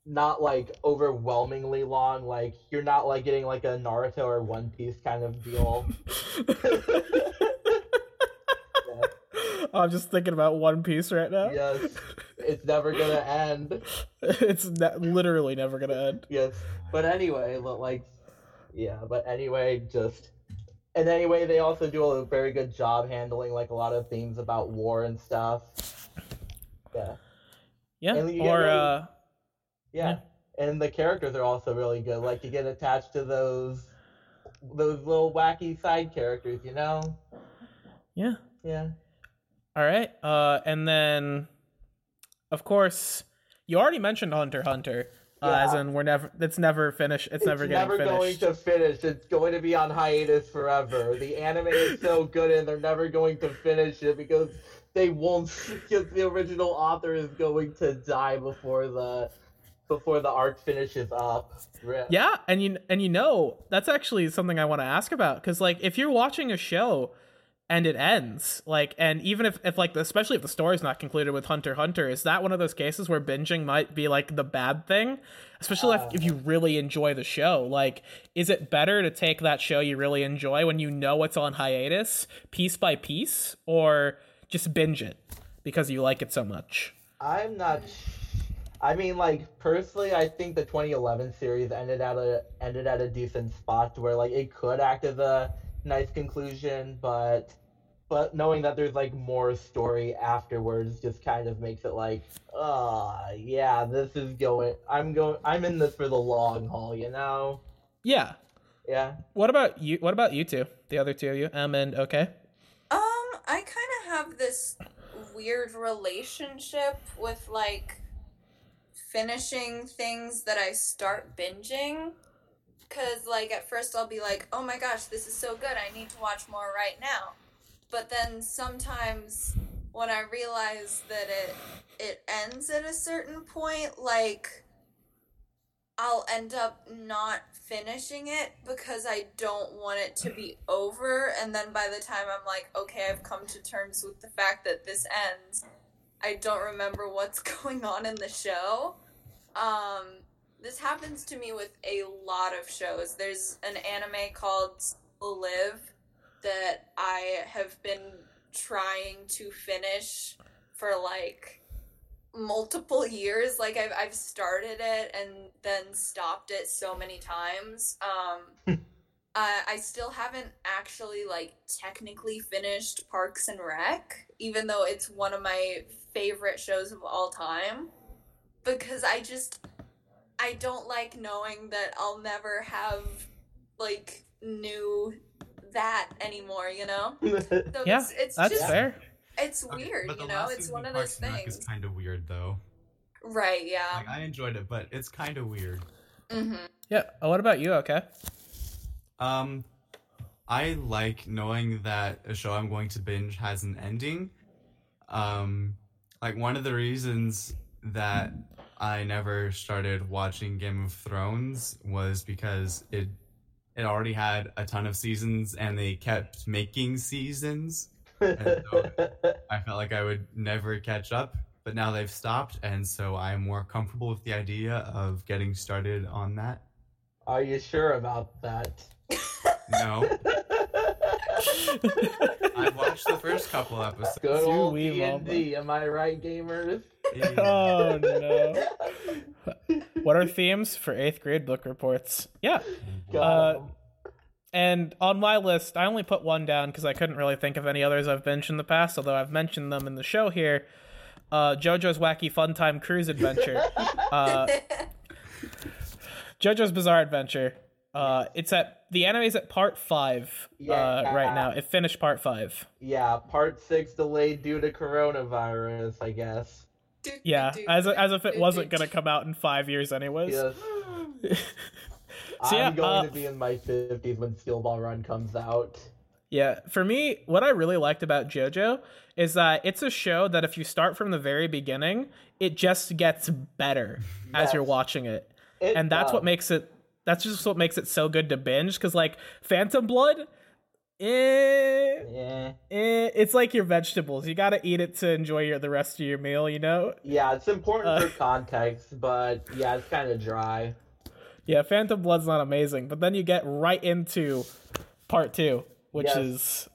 not like overwhelmingly long. Like you're not like getting like a Naruto or One Piece kind of deal. I'm just thinking about One Piece right now. yes, it's never gonna end. it's ne- literally never gonna end. Yes, but anyway, but like, yeah, but anyway, just and anyway, they also do a very good job handling like a lot of themes about war and stuff. Yeah, Yeah, or really- uh, yeah, and the characters are also really good. Like you get attached to those those little wacky side characters, you know? yeah. Yeah. All right. Uh, and then, of course, you already mentioned Hunter Hunter. Uh, as Yeah. in, we're never. It's never finished. It's, never getting never going to finish. It's going to be on hiatus forever. The anime is so good, and they're never going to finish it because they won't. Because the original author is going to die before the before the arc finishes up. Rip. Yeah, and you and you know that's actually something I want to ask about because like if you're watching a show and it ends like and even if, if like especially if the story's not concluded with hunter hunter is that one of those cases where binging might be like the bad thing especially if, uh. if you really enjoy the show like is it better to take that show you really enjoy when you know it's on hiatus piece by piece or just binge it because you like it so much I'm not. Sh- I mean, like personally, I think the 2011 series ended at a ended at a decent spot where like it could act as a nice conclusion, but but knowing that there's like more story afterwards just kind of makes it like, ah, yeah, this is going. I'm going. I'm in this for the long haul, you know. yeah Yeah. what about you what about you two the other two of you em and okay Um, I kind of have this weird relationship with like finishing things that I start binging. Cause like at first I'll be like, oh my gosh, this is so good, I need to watch more right now. But then sometimes when I realize that it it ends at a certain point, like I'll end up not finishing it because I don't want it to be over. And then by the time I'm like, okay, I've come to terms with the fact that this ends, I don't remember what's going on in the show. Um, this happens to me with a lot of shows. There's an anime called Live that I have been trying to finish for like multiple years like I've, I've started it and then stopped it so many times um I, I still haven't actually like technically finished parks and rec even though it's one of my favorite shows of all time because i just i don't like knowing that i'll never have like new that anymore you know? So Yeah, it's, it's that's just fair. it's Okay, weird but you know? it's one of those things is kind of weird though. right yeah. Like I enjoyed it, but it's kind of weird. hmm yeah oh, what about you okay Um, I like knowing that a show I'm going to binge has an ending. Um, like one of the reasons that I never started watching Game of Thrones was because it it already had a ton of seasons and they kept making seasons. And so I felt like I would never catch up, but now they've stopped, and so I'm more comfortable with the idea of getting started on that. Are you sure about that? No, I watched the first couple episodes. Good old Zooey D and D, am I right, gamers? oh no what are themes for eighth grade book reports yeah Got Uh, 'em. And on my list, I only put one down because I couldn't really think of any others I've mentioned in the past, although I've mentioned them in the show here. Uh, JoJo's Wacky Fun Time Cruise Adventure. Uh, JoJo's Bizarre Adventure. Uh, it's at the anime's at part five uh, Yeah. right now. It finished part five. yeah, part six delayed due to coronavirus, I guess. Yeah, as as if it wasn't gonna come out in five years anyways. Yes. So, yeah, I'm going uh, to be in my 50s when Steel Ball Run comes out. Yeah, for me, what I really liked about JoJo is that it's a show that if you start from the very beginning, it just gets better as you're watching it. It and that's what makes it that's just what makes it so good to binge cuz like Phantom Blood eh, Yeah. eh, it's like your vegetables. You got to eat it to enjoy your the rest of your meal, you know? Yeah, it's important Uh, for context, but yeah, it's kind of dry. Yeah, Phantom Blood's not amazing, but then you get right into part 2, which Yes. is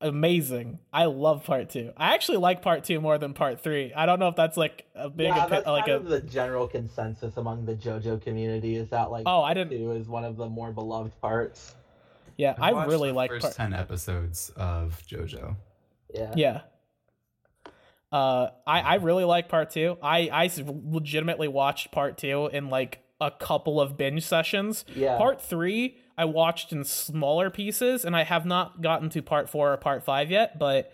amazing. I love part 2. I actually like part 2 more than part 3. I don't know if that's like a big yeah, opi- that's like kind a of the general consensus among the JoJo community is that like Oh, I didn't two is one of the more beloved parts. Yeah, I watched really the like first part ten episodes of JoJo. Yeah. Yeah. Uh, I I really like part two. I, I legitimately watched part two in like a couple of binge sessions. Yeah. Part three I watched in smaller pieces, and I have not gotten to part four or part five yet. But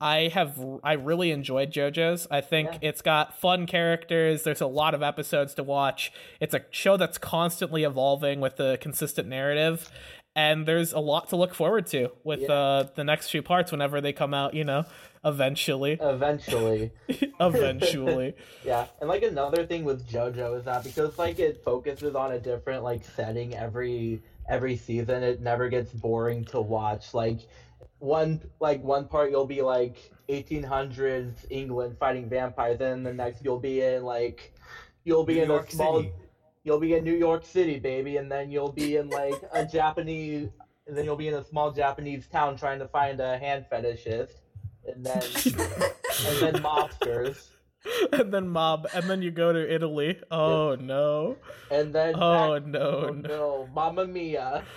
I have I really enjoyed JoJo's. I think Yeah. it's got fun characters. There's a lot of episodes to watch. It's a show that's constantly evolving with a consistent narrative. And there's a lot to look forward to with Yeah. uh, the next few parts whenever they come out, you know, eventually. Eventually. eventually. Yeah, and like another thing with JoJo is that because like it focuses on a different like setting every every season. It never gets boring to watch. Like one like one part you'll be like 1800s England fighting vampires, and the next you'll be in like you'll be New in York a small City. you'll be in New York City, baby, and then you'll be in like a Japanese and then you'll be in a small Japanese town trying to find a hand fetishist. And then and then mobsters. and then mob, and then you go to Italy. Oh no! And then Oh back- no! oh no. no, Mamma Mia.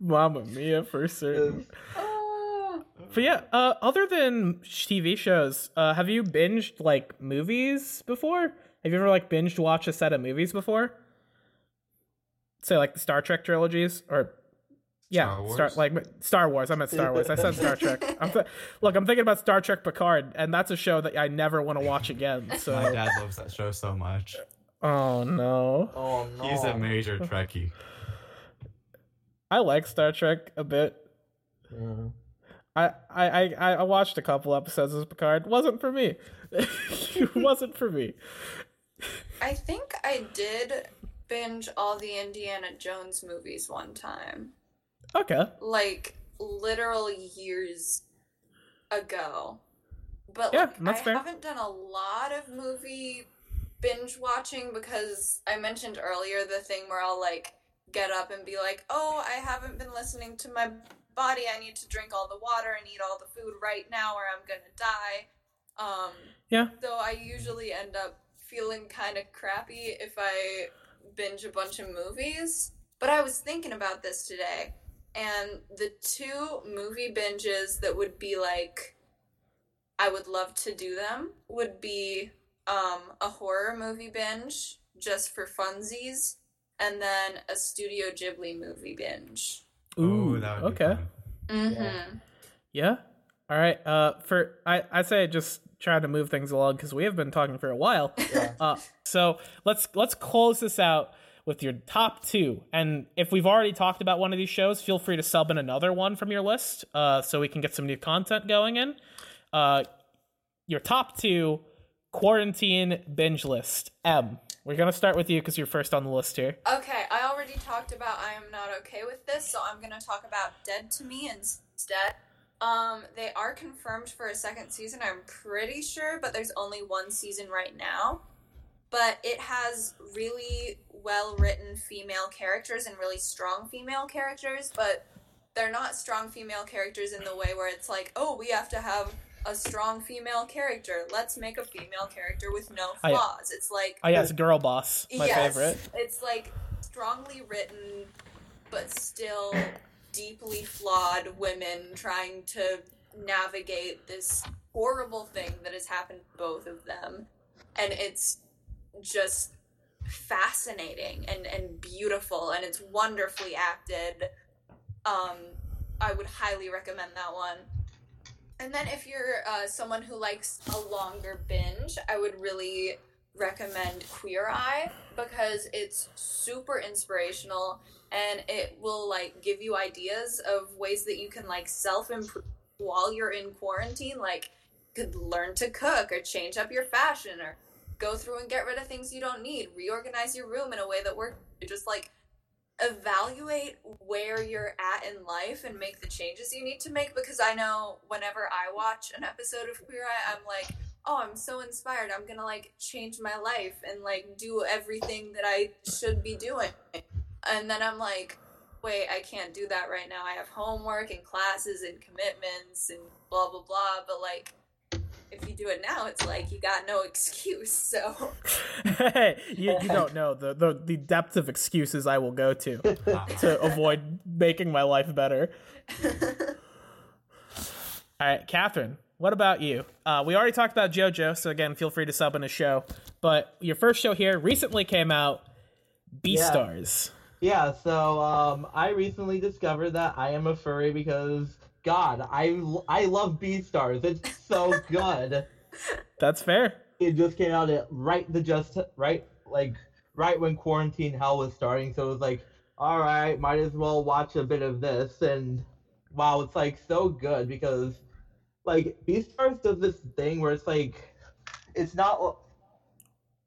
Mamma mia, for certain. Oh. But yeah, uh, other than TV shows, uh, have you binged like movies before? Have you ever like binged watch a set of movies before? Say like the Star Trek trilogies, or yeah, Star Star Wars? like Star Wars. I meant Star Wars. I said Star Trek. I'm th- look, I'm thinking about Star Trek Picard, and that's a show that I never want to watch again. My So, dad loves that show so much. oh no, Oh no. He's a major Trekkie. I like Star Trek a bit. Yeah. I, I, I, I watched a couple episodes of Picard. wasn't for me. it wasn't for me. I think I did binge all the Indiana Jones movies one time. Okay. Like literal years ago. But Yeah, like, I fair. haven't done a lot of movie binge watching because I mentioned earlier the thing where I'll like get up and be like, "Oh, I haven't been listening to my body. I need to drink all the water and eat all the food right now or I'm going to die." Um Yeah. so I usually end up feeling kind of crappy if I binge a bunch of movies. But I was thinking about this today, and the two movie binges that would be like, I would love to do them would be um, a horror movie binge just for funsies, and then a Studio Ghibli movie binge. Ooh, oh, that would okay. be fun. Mm-hmm. Yeah. All right. Uh, for I, I say just try to move things along because we have been talking for a while. Yeah. Uh, so let's let's close this out with your top two. And if we've already talked about one of these shows, feel free to sub in another one from your list, uh, so we can get some new content going in. Uh, your top two quarantine binge list. M. We're gonna start with you because you're first on the list here. Okay, I already talked about I am not okay with this, so I'm gonna talk about Dead to Me instead. Um, they are confirmed for a second season, I'm pretty sure, but there's only one season right now. But it has really well written female characters and really strong female characters, but they're not strong female characters in the way where it's like, oh, we have to have a strong female character. Let's make a female character with no I- uh, flaws. It's like Oh yes, Girl Boss, my yes, favorite. It's like strongly written, but still deeply flawed women trying to navigate this horrible thing that has happened to both of them. And it's just fascinating and, and beautiful and it's wonderfully acted. Um, I would highly recommend that one. And then if you're uh, someone who likes a longer binge, I would really recommend Queer Eye because it's super inspirational and it will like give you ideas of ways that you can like self improve while you're in quarantine. Like, could learn to cook or change up your fashion or go through and get rid of things you don't need, reorganize your room in a way that works. Just like evaluate where you're at in life and make the changes you need to make because I know whenever I watch an episode of Queer Eye, I'm like, oh, I'm so inspired. I'm gonna like change my life and like do everything that I should be doing. And then I'm like, wait, I can't do that right now. I have homework and classes and commitments and blah blah blah. But like, if you do it now, it's like you got no excuse. So hey, you, you don't know the, the the depth of excuses I will go to to avoid making my life better. All right, Catherine, what about you? Uh, we already talked about JoJo, so again, feel free to sub in a show. But your first show here recently came out, Yeah. Beastars. Yeah, so um, I recently discovered that I am a furry because God, I I love B Beastars. It's so good. That's fair. it just came out at right the just right like right when quarantine hell was starting. So it was like, all right, might as well watch a bit of this. And wow, it's like so good because like B Beastars does this thing where it's like, it's not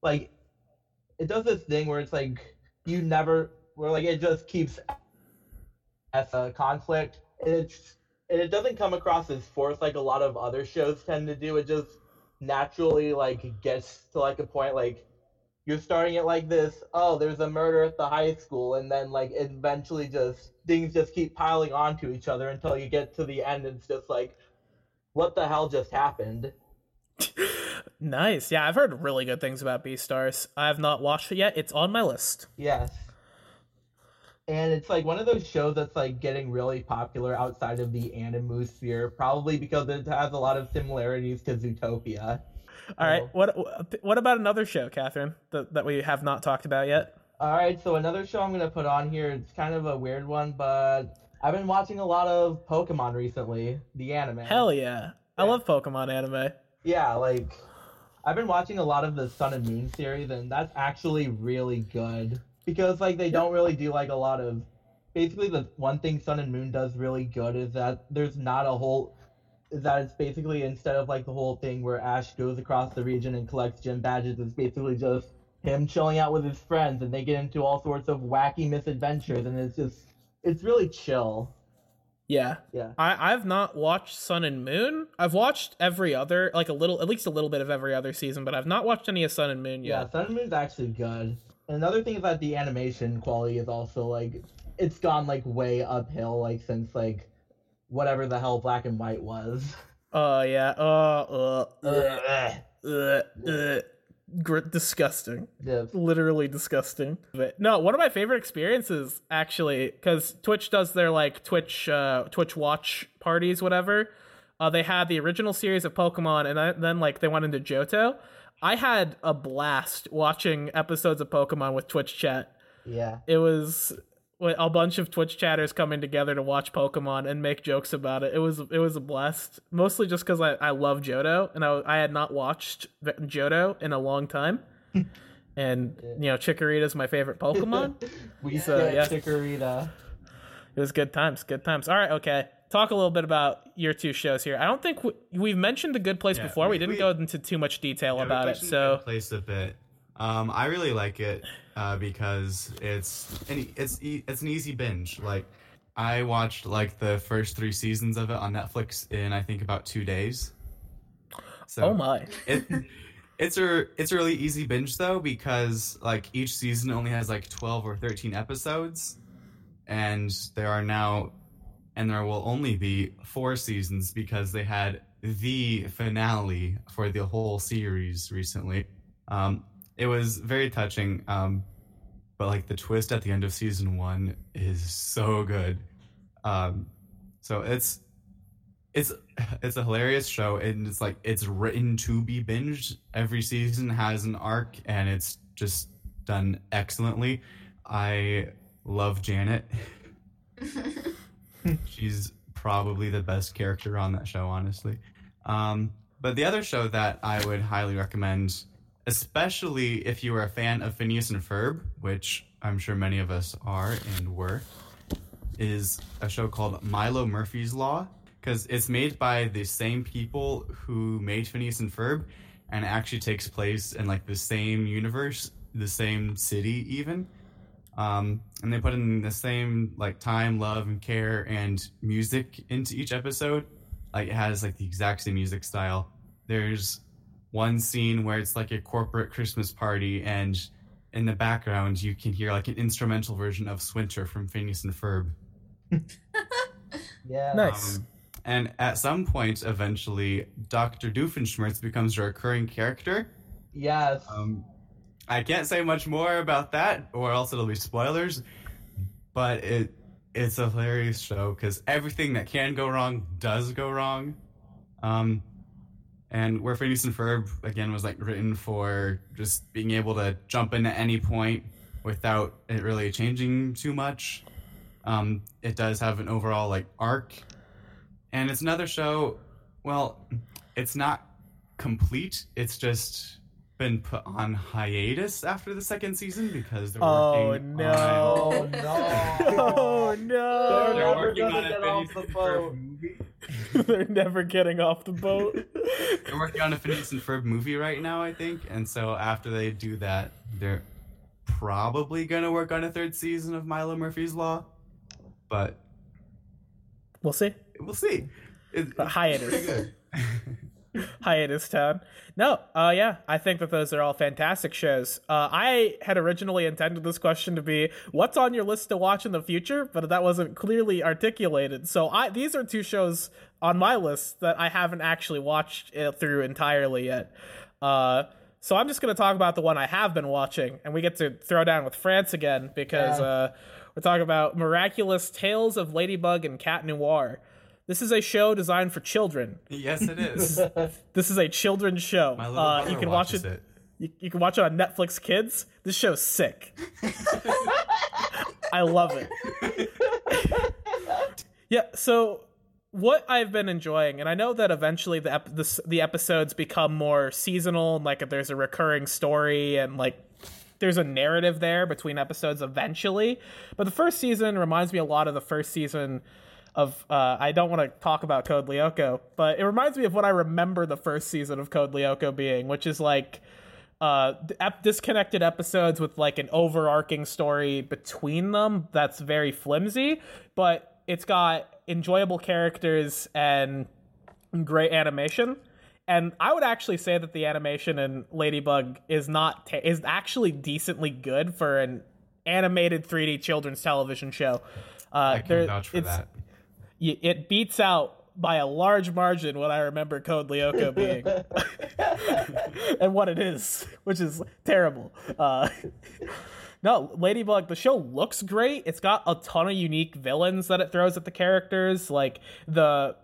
like it does this thing where it's like you never where like it just keeps as a conflict. And it's and it doesn't come across as forced like a lot of other shows tend to do. It just naturally like gets to like a point like you're starting it like this. Oh, there's a murder at the high school, and then like eventually just things just keep piling onto each other until you get to the end. And it's just like, what the hell just happened? nice. Yeah, I've heard really good things about Beastars. I have not watched it yet. It's on my list. Yes. And it's like one of those shows that's like getting really popular outside of the anime sphere, probably because it has a lot of similarities to Zootopia. All right. What what about another show, Catherine, that, that we have not talked about yet? All right. So another show I'm gonna put on here. It's kind of a weird one, but I've been watching a lot of Pokemon recently, the anime. Hell yeah. I love Pokemon anime. Yeah, like I've been watching a lot of the Sun and Moon series, and that's actually really good because like they don't really do like a lot of. Basically, the one thing Sun and Moon does really good is that there's not a whole. Is that it's basically instead of like the whole thing where Ash goes across the region and collects gym badges, it's basically just him chilling out with his friends, and they get into all sorts of wacky misadventures, and it's just it's really chill. Yeah. Yeah. I, I've not watched Sun and Moon. I've watched every other, like a little, at least a little bit of every other season, but I've not watched any of Sun and Moon yet Yeah. Sun and Moon's actually good. Another thing is that the animation quality is also like it's gone like way uphill like since like whatever the hell black and white was. Oh, yeah. Uh, uh, uh, uh, uh, gr- disgusting. Yeah. literally disgusting. But no, one of my favorite experiences actually, because Twitch does their like Twitch uh, Twitch watch parties, whatever. Uh, they had the original series of Pokemon, and then like they went into Johto. I had a blast watching episodes of Pokemon with Twitch chat. Yeah. It was a bunch of Twitch chatters coming together to watch Pokemon and make jokes about it. It was it was a blast, mostly just because I, I love Johto and I, I had not watched Johto in a long time. And you know, Chikorita is my favorite Pokemon. we So, yeah. Chikorita. it was good times, good times. All right, okay. Talk a little bit about your two shows here. I don't think we, we've mentioned the Good Place Yeah, before. We, we- didn't we- go into too much detail Yeah, about it. So Good place a bit. Um, I really like it uh, because it's an, it's it's an easy binge. Like I watched like the first three seasons of it on Netflix in I think about two days. So oh my, it it's a it's a really easy binge though because like each season only has like 12 or 13 episodes and there are now and there will only be four seasons because they had the finale for the whole series recently. Um it was very touching um but like the twist at the end of season one is so good. Um so it's it's it's a hilarious show and it's like it's written to be binged. Every season has an arc and it's just done excellently. I love janet she's probably the best character on that show honestly um, but the other show that i would highly recommend especially if you are a fan of phineas and ferb which i'm sure many of us are and were is a show called Milo Murphy's Law because it's made by the same people who made Phineas and Ferb, and actually takes place in like the same universe, the same city even. Um, and they put in the same like time, love, and care and music into each episode. Like it has like the exact same music style. There's one scene where it's like a corporate Christmas party, and in the background you can hear like an instrumental version of S'Winter from Phineas and Ferb. Yeah. nice. Um, and at some point, eventually, Dr. Doofenshmirtz becomes a recurring character. Yes. Um, I can't say much more about that, or else it'll be spoilers. But it it's a hilarious show because everything that can go wrong does go wrong. Um, and where Phineas and Ferb again was like written for just being able to jump in at any point without it really changing too much. Um, it does have an overall like arc, and it's another show. Well, it's not complete. It's just been put on hiatus after the second season because they're Oh, working no. oh on no. oh They're they're working on a get off Phineas and. Ferb movie. they're never getting off the boat. They're working on a Phineas and Ferb movie right now, I think. And so after they do that, they're probably gonna work on a third season of Milo Murphy's Law, but We'll see. we'll see. It, But hiatus. hiatus town. No, uh, yeah, I think that those are all fantastic shows. Uh, I had originally intended this question to be what's on your list to watch in the future, but that wasn't clearly articulated. So I these are two shows on my list that I haven't actually watched through entirely yet. Uh, so I'm just going to talk about the one I have been watching, and we get to throw down with France again because Yeah. uh, we're talking about Miraculous Tales of Ladybug and Cat Noir. This is a show designed for children. yes, it is. This is a children's show. My little Uh, you can watch it. it. You, you can watch it on Netflix Kids. This show's sick. I love it. yeah. So what I've been enjoying, and I know that eventually the ep- the, the episodes become more seasonal, and like there's a recurring story, and like there's a narrative there between episodes eventually. But the first season reminds me a lot of the first season of uh, I don't want to talk about Code Lyoko, but it reminds me of what I remember the first season of Code Lyoko being, which is like uh disconnected episodes with like an overarching story between them that's very flimsy, but it's got enjoyable characters and great animation. And I would actually say that the animation in Ladybug is not ta- is actually decently good for an animated 3D children's television show. Uh, I can vouch for it's- that. It beats out by a large margin what I remember Code Lyoko being and what it is, which is terrible. Uh, no, Ladybug, the show looks great. It's got a ton of unique villains that it throws at the characters, like the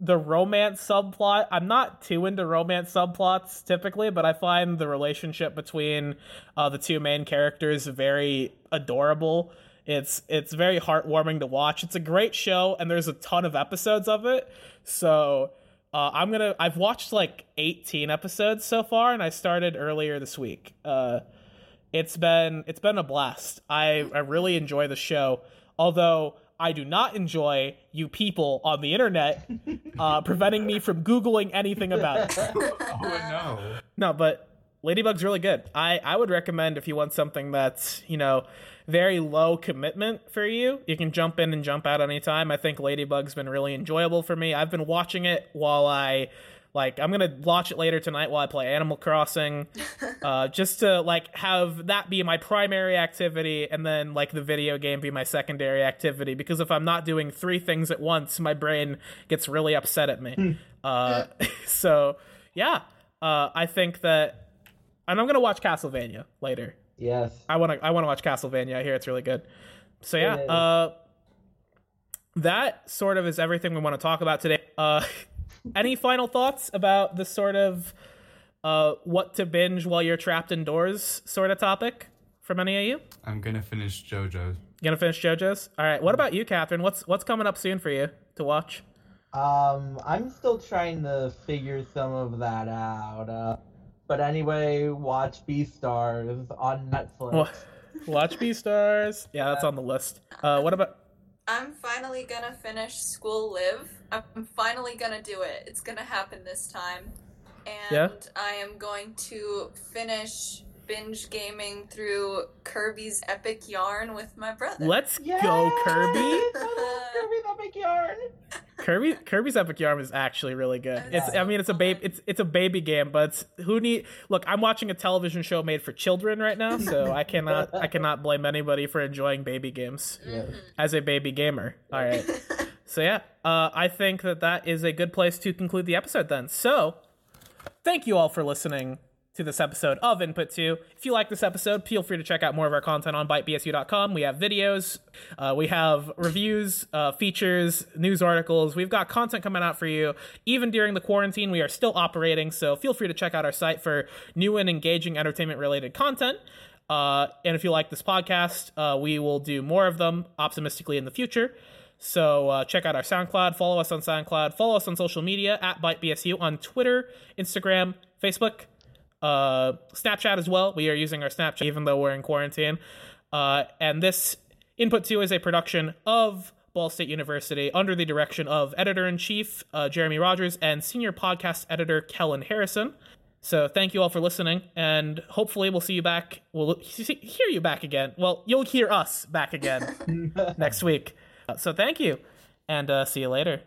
the romance subplot. I'm not too into romance subplots typically, but I find the relationship between uh, the two main characters very adorable. It's it's very heartwarming to watch. It's a great show, and there's a ton of episodes of it. So uh, I'm gonna. I've watched like 18 episodes so far, and I started earlier this week. Uh, it's been it's been a blast. I I really enjoy the show, although I do not enjoy you people on the internet uh, preventing me from googling anything about it. Oh no. No, but Ladybug's really good. I I would recommend if you want something that's you know very low commitment for you. You can jump in and jump out anytime. I think Ladybug's been really enjoyable for me. I've been watching it while I like I'm gonna watch it later tonight while I play Animal Crossing, uh, just to like have that be my primary activity and then like the video game be my secondary activity. Because if I'm not doing three things at once, my brain gets really upset at me. uh, so yeah, uh, I think that, and I'm gonna watch Castlevania later. Yes. I want to I want to watch Castlevania. I hear it's really good. So yeah, uh that sort of is everything we want to talk about today. Uh any final thoughts about the sort of uh what to binge while you're trapped indoors sort of topic from any of you? I'm gonna finish JoJo's. You gonna finish JoJo's? All right. What about you, Catherine? What's what's coming up soon for you to watch? Um, I'm still trying to figure some of that out. Uh, but anyway, watch Beastars on Netflix. watch Beastars. Yeah, that's on the list. Uh, what about? I'm finally gonna finish School Live. I'm finally gonna do it. It's gonna happen this time. And Yeah? I am going to finish binge gaming through Kirby's Epic Yarn with my brother. Let's Yes! go, Kirby. Kirby's Epic Yarn. Kirby Kirby's Epic Yarn is actually really good. It's I mean it's a baby it's it's a baby game, but who need look, I'm watching a television show made for children right now, so I cannot I cannot blame anybody for enjoying baby games Yes. as a baby gamer. All right. So yeah, uh, I think that that is a good place to conclude the episode then. So, thank you all for listening to this episode of Input 2. If you like this episode, feel free to check out more of our content on bytebsu.com. We have videos, uh, we have reviews, uh, features, news articles. We've got content coming out for you. Even during the quarantine, we are still operating, so feel free to check out our site for new and engaging entertainment related content. Uh, and if you like this podcast, uh, we will do more of them optimistically in the future. So uh, check out our SoundCloud, follow us on SoundCloud, follow us on social media at ByteBSU on Twitter, Instagram, Facebook, uh, Snapchat as well. We are using our Snapchat even though we're in quarantine. Uh, and this Input 2 is a production of Ball State University under the direction of editor in chief uh, Jeremy Rogers and senior podcast editor Kellen Harrison. So thank you all for listening, and hopefully we'll see you back. We'll he- hear you back again. Well, you'll hear us back again next week. So thank you, and uh, see you later.